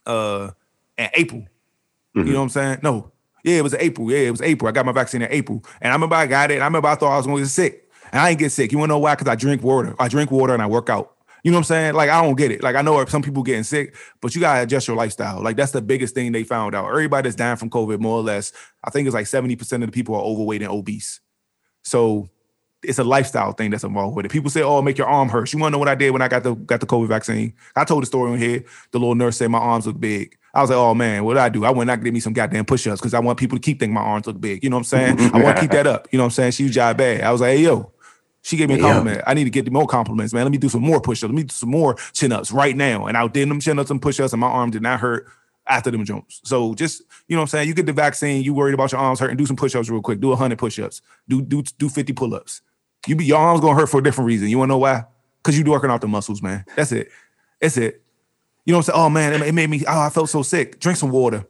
uh in April. Mm-hmm. You know what I'm saying? No. Yeah, it was April. Yeah, it was April. I got my vaccine in April. And I remember I got it. And I remember I thought I was gonna get sick. And I ain't get sick. You wanna know why? Because I drink water. I drink water and I work out. You know what I'm saying? Like I don't get it. Like I know some people getting sick, but you gotta adjust your lifestyle. Like that's the biggest thing they found out. Everybody that's dying from COVID, more or less, I think it's like 70% of the people are overweight and obese. So it's a lifestyle thing that's involved with it. People say, "Oh, make your arm hurt." You want to know what I did when I got the got the COVID vaccine? I told the story on here. The little nurse said my arms look big. I was like, "Oh man, what did I do? I went out get me some goddamn push-ups because I want people to keep thinking my arms look big." You know what I'm saying? Mm-hmm. I want to keep that up. You know what I'm saying? She was job bad. I was like, "Hey yo." She gave me a compliment. Yeah. I need to get more compliments, man. Let me do some more push-ups. Let me do some more chin-ups right now. And I did them chin-ups and push-ups, and my arm did not hurt after them jumps. So just, you know what I'm saying? You get the vaccine, you worried about your arms hurting, do some push-ups real quick. Do 100 push-ups. Do do do 50 pull-ups. You be your arms gonna hurt for a different reason. You wanna know why? Because you're working out the muscles, man. That's it. That's it. You know what I'm saying? Oh man, it made me. Oh, I felt so sick. Drink some water.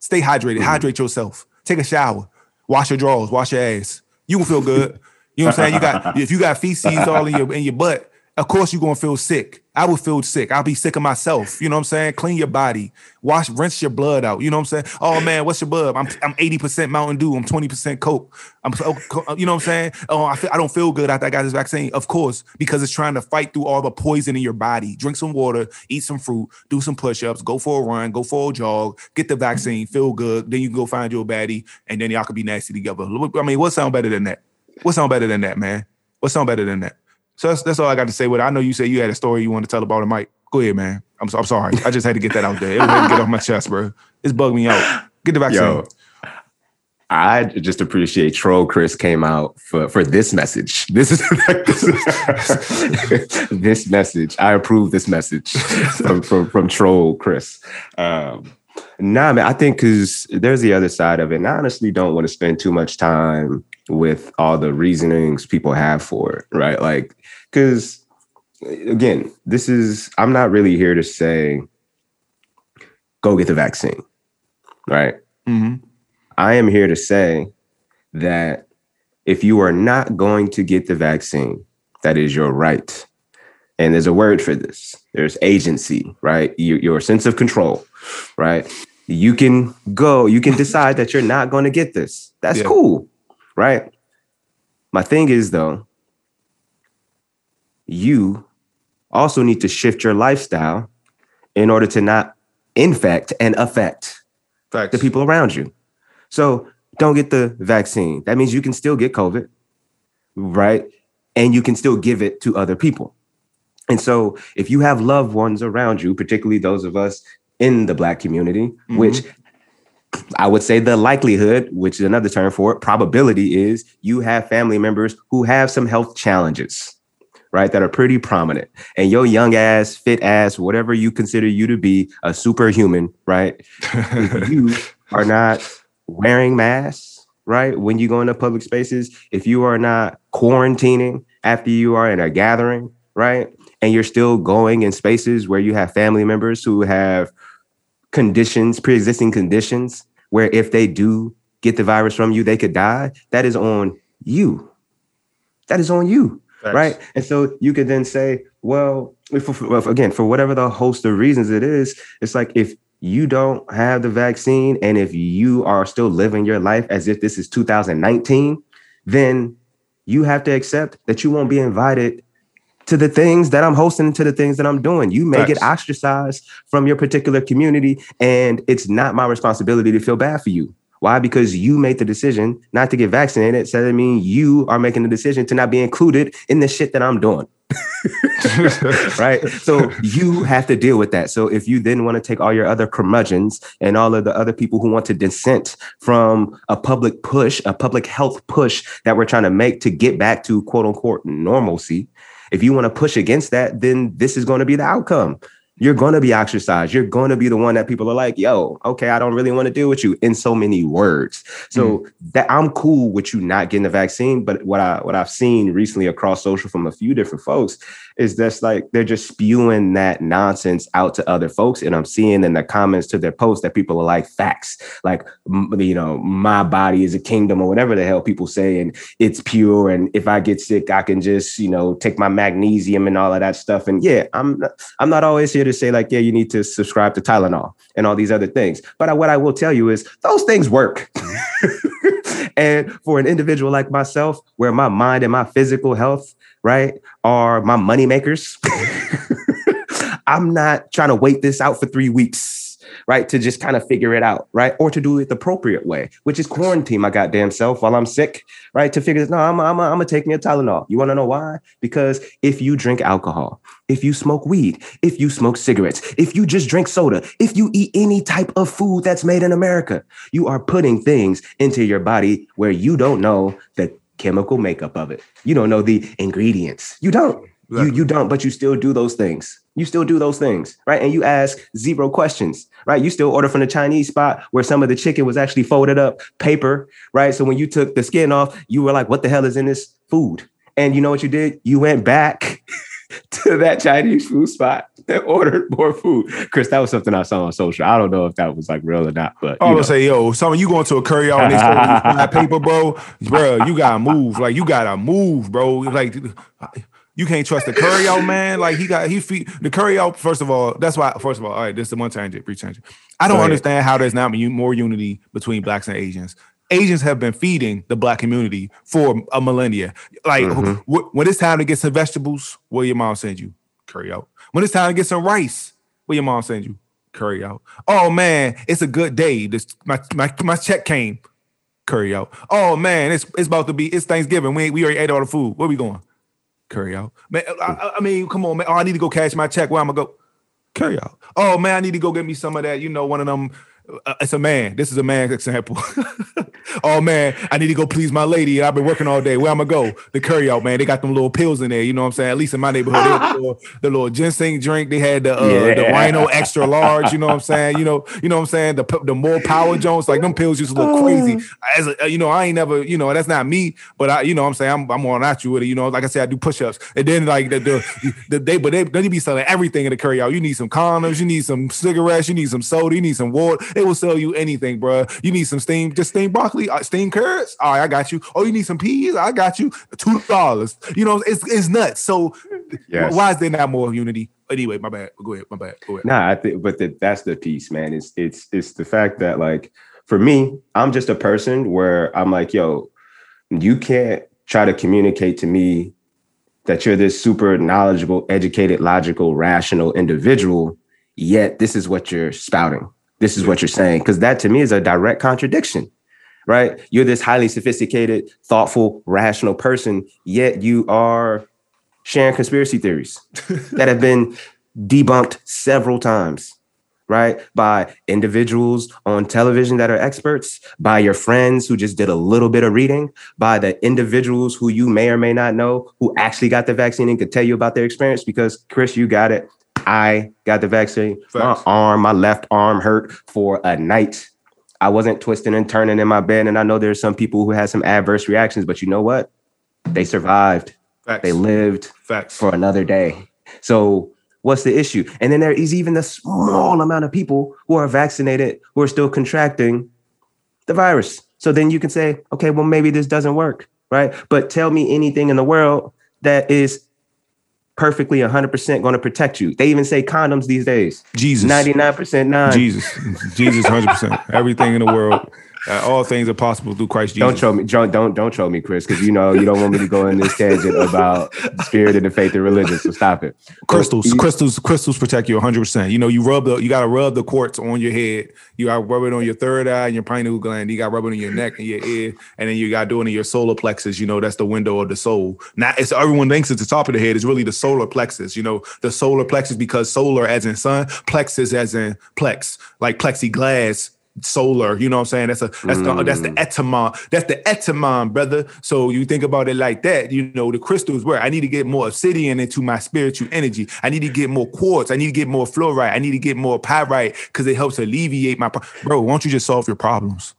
Stay hydrated. Mm-hmm. Hydrate yourself. Take a shower. Wash your drawers. Wash your ass. You will feel good. You know what I'm saying? You got (laughs) if you got feces all in your in your butt, of course you're gonna feel sick. I would feel sick. I'll be sick of myself. You know what I'm saying? Clean your body. Wash, rinse your blood out. You know what I'm saying? Oh man, what's your blood? I'm I'm 80% Mountain Dew. I'm 20% Coke. I'm uh, you know what I'm saying? Oh, I feel, I don't feel good after I got this vaccine. Of course, because it's trying to fight through all the poison in your body. Drink some water, eat some fruit, do some push-ups, go for a run, go for a jog, get the vaccine, feel good. Then you can go find your baddie, and then y'all can be nasty together. I mean, what sound better than that? What sound better than that, man? What's sound better than that? So that's, that's all I got to say with it. I know you said you had a story you want to tell about it, Mike. Go ahead, man. I'm, I'm sorry. I just had to get that out there. It to get off my chest, bro. It's bugged me out. Get the vaccine. Yo, I just appreciate Troll Chris came out for for this message. This is (laughs) this, message. I approve this message from from, from Troll Chris. Um, nah, man. I think because there's the other side of it. And I honestly don't want to spend too much time with all the reasonings people have for it, right? Like, because again, this is, I'm not really here to say, go get the vaccine, right? Mm-hmm. I am here to say that if you are not going to get the vaccine, that is your right. And there's a word for this. There's agency, right? Your, your sense of control, right? You can go, you can decide that you're not going to get this. That's yeah. cool right? My thing is though, you also need to shift your lifestyle in order to not infect and affect Facts. the people around you. So don't get the vaccine. That means you can still get COVID, right? And you can still give it to other people. And so if you have loved ones around you, particularly those of us in the black community, mm-hmm. which I would say the likelihood, which is another term for it, probability is you have family members who have some health challenges, right? That are pretty prominent. And your young ass, fit ass, whatever you consider you to be, a superhuman, right? if (laughs) you are not wearing masks, right? When you go into public spaces, if you are not quarantining after you are in a gathering, right? And you're still going in spaces where you have family members who have conditions, pre-existing conditions, where if they do get the virus from you, they could die. That is on you. That is on you. Thanks. Right. And so you could then say, well, if, if, again, for whatever the host of reasons it is, it's like if you don't have the vaccine and if you are still living your life as if this is 2019, then you have to accept that you won't be invited to the things that I'm hosting, to the things that I'm doing. You may get ostracized from your particular community, and it's not my responsibility to feel bad for you. Why? Because you made the decision not to get vaccinated. So that means you are making the decision to not be included in the shit that I'm doing. (laughs) right? So you have to deal with that. So if you then want to take all your other curmudgeons and all of the other people who want to dissent from a public push, a public health push that we're trying to make to get back to quote unquote normalcy, if you want to push against that, then this is going to be the outcome. you're going to be ostracized. You're going to be the one that people are like, yo, okay, I don't really want to deal with you in so many words. So mm. that I'm cool with you not getting the vaccine. But what I what I've seen recently across social from a few different folks is just like they're just spewing that nonsense out to other folks. And I'm seeing in the comments to their posts that people are like facts, like you know, my body is a kingdom or whatever the hell people say, and it's pure. And if I get sick, I can just, you know, take my magnesium and all of that stuff. And yeah, I'm I'm not always here to say like, yeah, you need to subscribe to Tylenol and all these other things. But I, what I will tell you is those things work. (laughs) and for an individual like myself, where my mind and my physical health, right, are my money makers, (laughs) I'm not trying to wait this out for three weeks right? To just kind of figure it out, right? Or to do it the appropriate way, which is quarantine my goddamn self while I'm sick, right? To figure this, no, I'm, I'm, I'm gonna take me a Tylenol. You wanna know why? Because if you drink alcohol, if you smoke weed, if you smoke cigarettes, if you just drink soda, if you eat any type of food that's made in America, you are putting things into your body where you don't know the chemical makeup of it. You don't know the ingredients. You don't. Exactly. You you don't, but you still do those things. You still do those things, right? And you ask zero questions, right? You still order from the Chinese spot where some of the chicken was actually folded up paper, right? So when you took the skin off, you were like, "What the hell is in this food?" And you know what you did? You went back (laughs) to that Chinese food spot (laughs) and ordered more food. Chris, that was something I saw on social. I don't know if that was like real or not, but I was say, yo, some of you going to a curry out and they that paper, bro, bro, you gotta move. Like you gotta move, bro. Like you can't trust the curry out man. Like he got he feed the curry out. First of all, that's why. First of all, all right, this is the one tangent, brief tangent. I don't understand how there's not more unity between blacks and Asians. Asians have been feeding the black community for a millennia. Like mm-hmm. when it's time to get some vegetables, what your mom send you? Curry out. When it's time to get some rice, what your mom send you? Curry out. Oh man, it's a good day. This my my, my check came. Curry out. Oh man, it's it's about to be it's Thanksgiving. We we already ate all the food. Where we going? Curry out. Man, I, I, mean, come on, man. Oh, I need to go cash my check. Where I'm gonna go? Curry out. Oh man, I need to go get me some of that. You know, one of them uh, it's a man. This is a man example. (laughs) oh man, I need to go please my lady. I've been working all day. Where I'm gonna go? The curry out, man. They got them little pills in there. You know what I'm saying? At least in my neighborhood, the, little, (laughs) the, little, ginseng drink. They had the uh, yeah. the Rhino extra large. You know what I'm saying? You know, you know what I'm saying? The the more power Jones, like them pills used to look crazy. Oh. As a, uh, you know, I ain't never, you know, that's not me. But I, you know, what I'm saying I'm I'm on at you with it. You know, like I said, I do push ups, and then like the the, the they, but they they be selling everything in the curry out. You need some condoms, you need some cigarettes, you need some soda, you need some water. They will sell you anything bro. You need some steamed, just steamed broccoli, uh, steamed carrots. All right, I got you. Oh, you need some peas? I got you. Two dollars. You know, it's it's nuts. So yes. why is there not more unity? Anyway, my bad. Go ahead. My bad. Go ahead. Nah, I think, but the, that's the piece, man. It's it's it's the fact that like for me, I'm just a person where I'm like, yo, you can't try to communicate to me that you're this super knowledgeable, educated, logical, rational individual, yet this is what you're spouting this is what you're saying because that to me is a direct contradiction right? You're this highly sophisticated thoughtful rational person yet you are sharing conspiracy theories (laughs) that have been debunked several times right? By individuals on television that are experts by your friends who just did a little bit of reading by the individuals who you may or may not know who actually got the vaccine and could tell you about their experience because chris you got it I got the vaccine. Facts. My arm, my left arm hurt for a night. I wasn't twisting and turning in my bed. And I know there's some people who had some adverse reactions, but you know what? They survived. Facts. They lived Facts. for another day. So what's the issue? And then there is even the small amount of people who are vaccinated who are still contracting the virus. So then you can say, okay, well, maybe this doesn't work, right? But tell me anything in the world that is perfectly 100% going to protect you. They even say condoms these days. Jesus. 99% nine. Jesus. Jesus 100%. Everything in the world uh, all things are possible through Christ Jesus. Don't show me, don't don't, don't show me, Chris, because you know you don't want me to go in this tangent about spirit and the faith and religion. So stop it. Crystals, so, crystals, crystals protect you 100. percent You know, you rub the, you got to rub the quartz on your head. You got to rub it on your third eye and your pineal gland. You got to rub it on your neck and your ear, and then you got doing it in your solar plexus. You know, that's the window of the soul. Not it's everyone thinks it's the top of the head. It's really the solar plexus. You know, the solar plexus because solar as in sun, plexus as in plex, like plexiglass solar. You know what I'm saying? That's a that's mm. the that's the etymon. That's the etymon, brother. So you think about it like that. You know, the crystals where I need to get more obsidian into my spiritual energy. I need to get more quartz. I need to get more fluorite. I need to get more pyrite because it helps alleviate my pro- bro. Why don't you just solve your problems?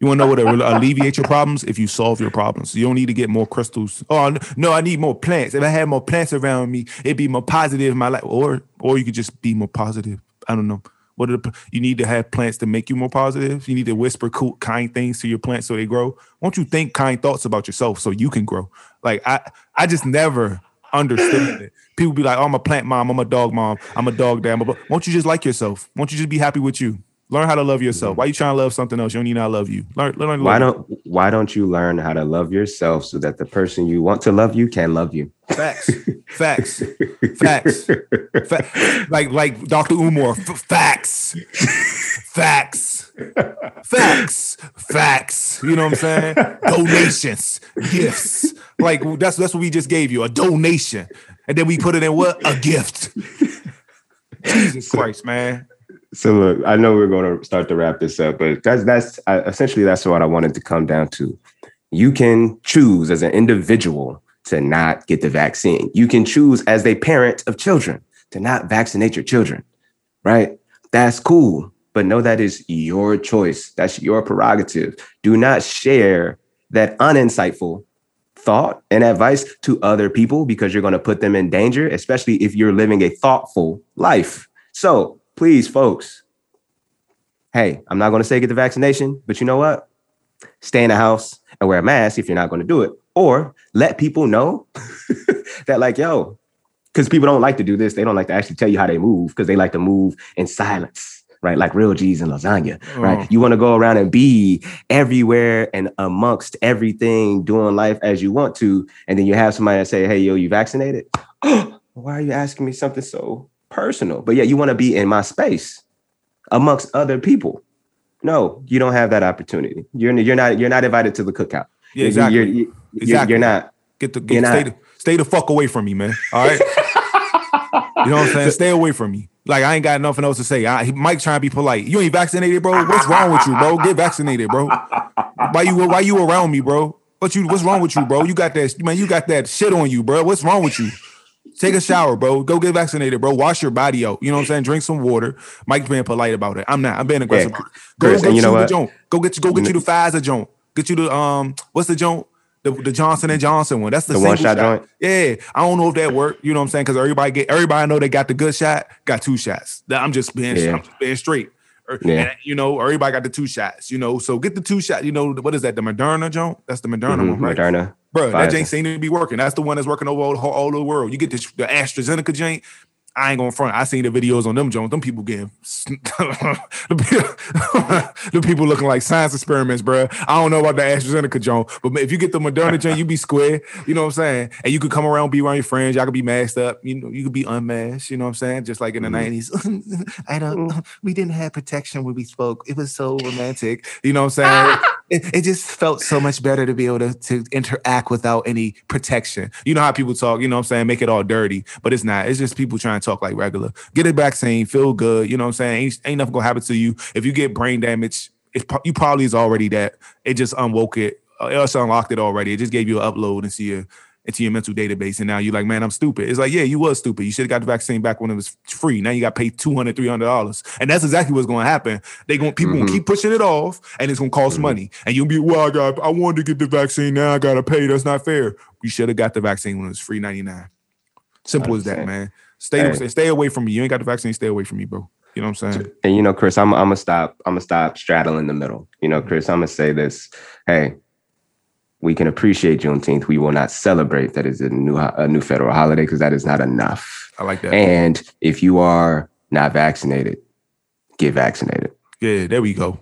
You want to know what will alleviate your problems? If you solve your problems, you don't need to get more crystals. Oh no, I need more plants. If I had more plants around me, it'd be more positive in my life. Or or you could just be more positive. I don't know. What are the, you need to have plants to make you more positive? You need to whisper cool, kind things to your plants so they grow. Won't you think kind thoughts about yourself so you can grow? Like I, I just never understood (clears throat) it. People be like, oh, I'm a plant mom, I'm a dog mom, I'm a dog dad. But won't you just like yourself? Won't you just be happy with you? Learn how to love yourself. Mm-hmm. Why you trying to love something else? You don't need to love you. Learn, learn. Why don't Why don't you learn how to love yourself so that the person you want to love you can love you? Facts, (laughs) facts, facts. Fa- like like Dr. Umar. F- facts, facts, facts, facts. You know what I'm saying? Donations, gifts. Like that's that's what we just gave you a donation, and then we put it in what a gift. Jesus Christ, man so look, I know we're going to start to wrap this up, but that's that's essentially that's what I wanted to come down to. You can choose as an individual to not get the vaccine. You can choose as a parent of children to not vaccinate your children, right? That's cool, but know that is your choice. That's your prerogative. Do not share that uninsightful thought and advice to other people because you're going to put them in danger, especially if you're living a thoughtful life. So please, folks, hey, I'm not going to say get the vaccination, but you know what? Stay in the house and wear a mask if you're not going to do it. Or let people know (laughs) that, like, yo, because people don't like to do this. They don't like to actually tell you how they move because they like to move in silence, right? Like real G's in lasagna, oh. right? Mm. You want to go around and be everywhere and amongst everything, doing life as you want to. And then you have somebody that say, hey, yo, you vaccinated? (gasps) Why are you asking me something so personal. But yeah, you want to be in my space amongst other people. No, you don't have that opportunity. You're you're not you're not invited to the cookout. Yeah, exactly. You're, you're, exactly. you're not. Get the get, stay, the, stay the fuck away from me, man. All right. (laughs) you know what I'm saying? Stay away from me. Like I ain't got nothing else to say. I, Mike trying to be polite. You ain't vaccinated, bro. What's wrong with you, bro? Get vaccinated, bro. Why you why you around me, bro? What you what's wrong with you, bro? You got that man. You got that shit on you, bro. What's wrong with you? Take a shower, bro. Go get vaccinated, bro. Wash your body out. You know what I'm saying? Drink some water. Mike's being polite about it. I'm not. I'm being aggressive. Yeah. Go Chris, get you, know the joint. Go get you. Go get you the Pfizer joint. Get you the um. What's the joint? The, the Johnson and Johnson one. That's the, the one shot, shot joint. Yeah, I don't know if that worked. You know what I'm saying? Because everybody get everybody know they got the good shot. Got two shots. I'm just being. Yeah. I'm just being straight. Yeah. And, you know, everybody got the two shots, you know. So get the two shot, you know, what is that? The Moderna joint? That's the Moderna mm-hmm. one, right? Moderna. Bro, that ain't seem to be working. That's the one that's working over all, all over the world. You get the, the AstraZeneca joint, I ain't going front. I seen the videos on them Jones. Them people getting (laughs) (laughs) the people looking like science experiments, bro. I don't know about the AstraZeneca Jones, but if you get the Moderna Jones, you be square. You know what I'm saying? And you could come around, be around your friends. Y'all could be masked up. You know, you could be unmasked. You know what I'm saying? Just like in the mm-hmm. 90s. (laughs) I don't. We didn't have protection when we spoke. It was so romantic. You know what I'm saying? It, it just felt so much better to be able to, to interact without any protection. You know how people talk. You know what I'm saying? Make it all dirty, but it's not. It's just people trying to talk like regular. Get a vaccine, feel good. You know what I'm saying? Ain't, ain't nothing gonna happen to you. If you get brain damage, it's you probably is already that. It just unwoke it. Uh, it unlocked it already. It just gave you an upload and see your into your mental database. And now you're like, man, I'm stupid. It's like, yeah, you was stupid. You should have got the vaccine back when it was free. Now you got paid $200, $300. And that's exactly what's going to happen. They going people mm-hmm. gonna keep pushing it off and it's going to cost mm-hmm. money. And you'll be, well, I got, I wanted to get the vaccine. Now I got to pay. That's not fair. You should have got the vaccine when it was free 99. Simple as that, man. Stay hey. stay away from me. You ain't got the vaccine. Stay away from me, bro. You know what I'm saying? And you know, Chris, I'm I'm gonna stop. I'm gonna stop straddling the middle. You know, Chris, I'm gonna say this. Hey, we can appreciate Juneteenth. We will not celebrate that is a new a new federal holiday because that is not enough. I like that. And if you are not vaccinated, get vaccinated. Yeah, there we go.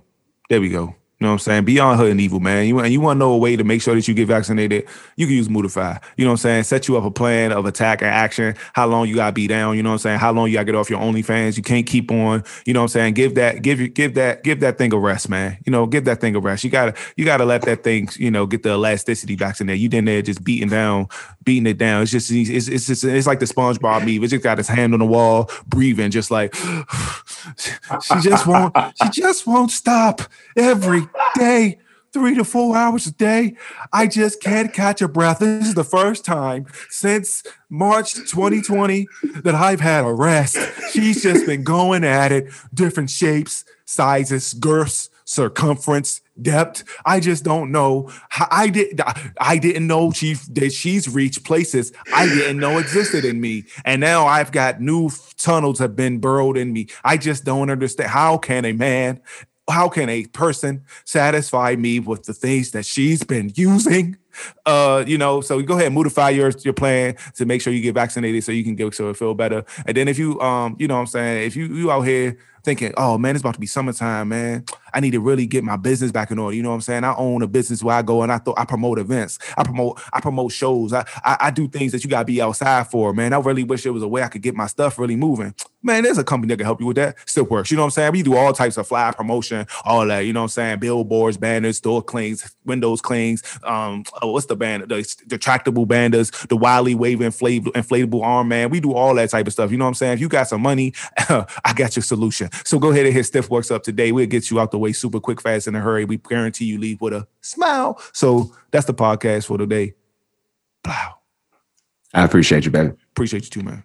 There we go. You know what I'm saying? Beyond Hood and Evil, man. You, and you want to know a way to make sure that you get vaccinated, you can use Mutify. You know what I'm saying? Set you up a plan of attack and action, how long you gotta be down, you know what I'm saying? How long you gotta get off your OnlyFans. You can't keep on, you know what I'm saying? Give that, give give that, give that thing a rest, man. You know, give that thing a rest. You gotta, you gotta let that thing, you know, get the elasticity back in there. You in there just beating down beating it down. It's just it's it's just it's like the SpongeBob meme. It just got his hand on the wall, breathing, just like she just won't she just won't stop every day three to four hours a day. I just can't catch a breath. This is the first time since March 2020 that I've had a rest. She's just been going at it, different shapes, sizes, girths, circumference, depth. I just don't know. I did. I didn't know she that she's reached places I didn't know existed in me, and now I've got new tunnels have been burrowed in me. I just don't understand. How can a man how can a person satisfy me with the things that she's been using? Uh, you know, so go ahead and modify your your plan to make sure you get vaccinated so you can get so it feel better. And then if you um, you know what I'm saying, if you you out here thinking, oh man, it's about to be summertime, man. I need to really get my business back in order. You know what I'm saying? I own a business where I go and I thought I promote events. I promote, I promote shows. I, I, I do things that you gotta be outside for, man. I really wish there was a way I could get my stuff really moving. Man, there's a company that can help you with that. Still works. You know what I'm saying? We do all types of fly promotion, all that, you know what I'm saying? Billboards, banners, door clings, windows clings, um, oh, what's the band? The retractable banners, the wildly waving inflatable, inflatable arm, man. We do all that type of stuff. You know what I'm saying? If you got some money, (laughs) I got your solution. So go ahead and hit Stiff Works up today. We'll get you out the way super quick, fast, in a hurry. We guarantee you leave with a smile. So that's the podcast for today. Wow. I appreciate you, baby. Appreciate you too, man.